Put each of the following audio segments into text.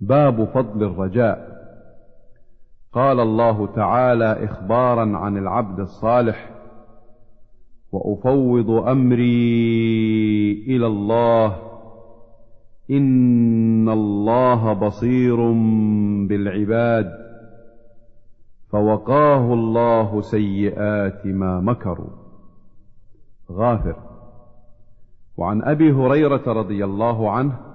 باب فضل الرجاء. قال الله تعالى اخبارا عن العبد الصالح وأفوض أمري إلى الله إن الله بصير بالعباد فوقاه الله سيئات ما مكروا. غافر. وعن أبي هريرة رضي الله عنه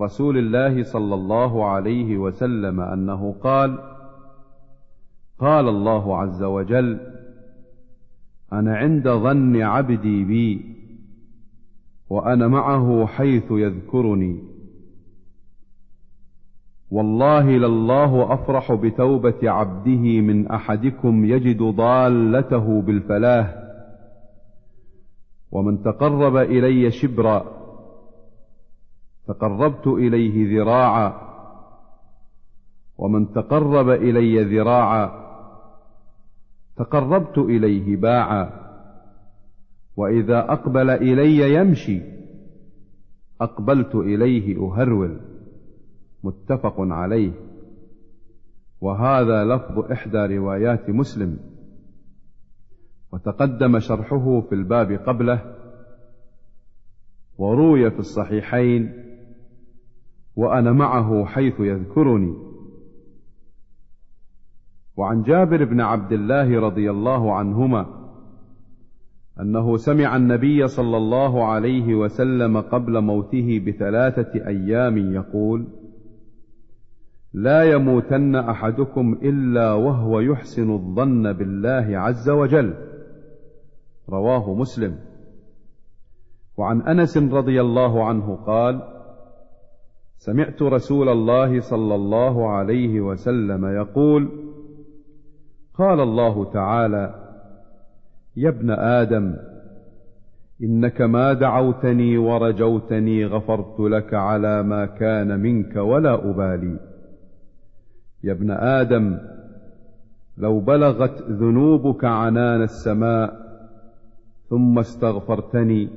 عن رسول الله صلى الله عليه وسلم أنه قال قال الله عز وجل أنا عند ظن عبدي بي وأنا معه حيث يذكرني. والله لله أفرح بتوبة عبده من أحدكم يجد ضالته بالفلاه ومن تقرب إلي شبرا تقربت إليه ذراعا ومن تقرب إلي ذراعا تقربت إليه باعا وإذا أقبل إلي يمشي أقبلت إليه أهرول متفق عليه. وهذا لفظ إحدى روايات مسلم. وتقدم شرحه في الباب قبله وروي في الصحيحين وأنا معه حيث يذكرني. وعن جابر بن عبد الله رضي الله عنهما أنه سمع النبي صلى الله عليه وسلم قبل موته بثلاثة أيام يقول لا يموتن أحدكم إلا وهو يحسن الظن بالله عز وجل رواه مسلم. وعن أنس رضي الله عنه قال سمعت رسول الله صلى الله عليه وسلم يقول قال الله تعالى يا ابن آدم إنك ما دعوتني ورجوتني غفرت لك على ما كان منك ولا أبالي. يا ابن آدم لو بلغت ذنوبك عنان السماء ثم استغفرتني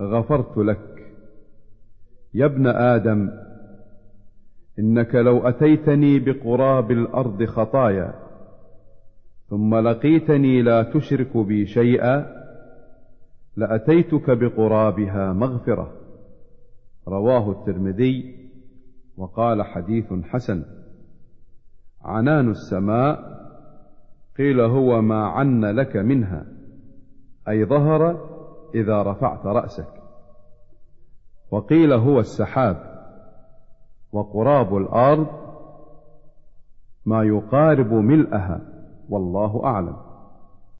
غفرت لك يا ابن آدم إنك لو أتيتني بقراب الأرض خطايا ثم لقيتني لا تشرك بي شيئا لأتيتك بقرابها مغفرة. رواه الترمذي وقال حديث حسن. عنان السماء قيل هو ما عن لك منها أي ظهر إذا رفعت رأسك. وقيل هو السحاب. وقراب الأرض ما يقارب ملئها والله أعلم.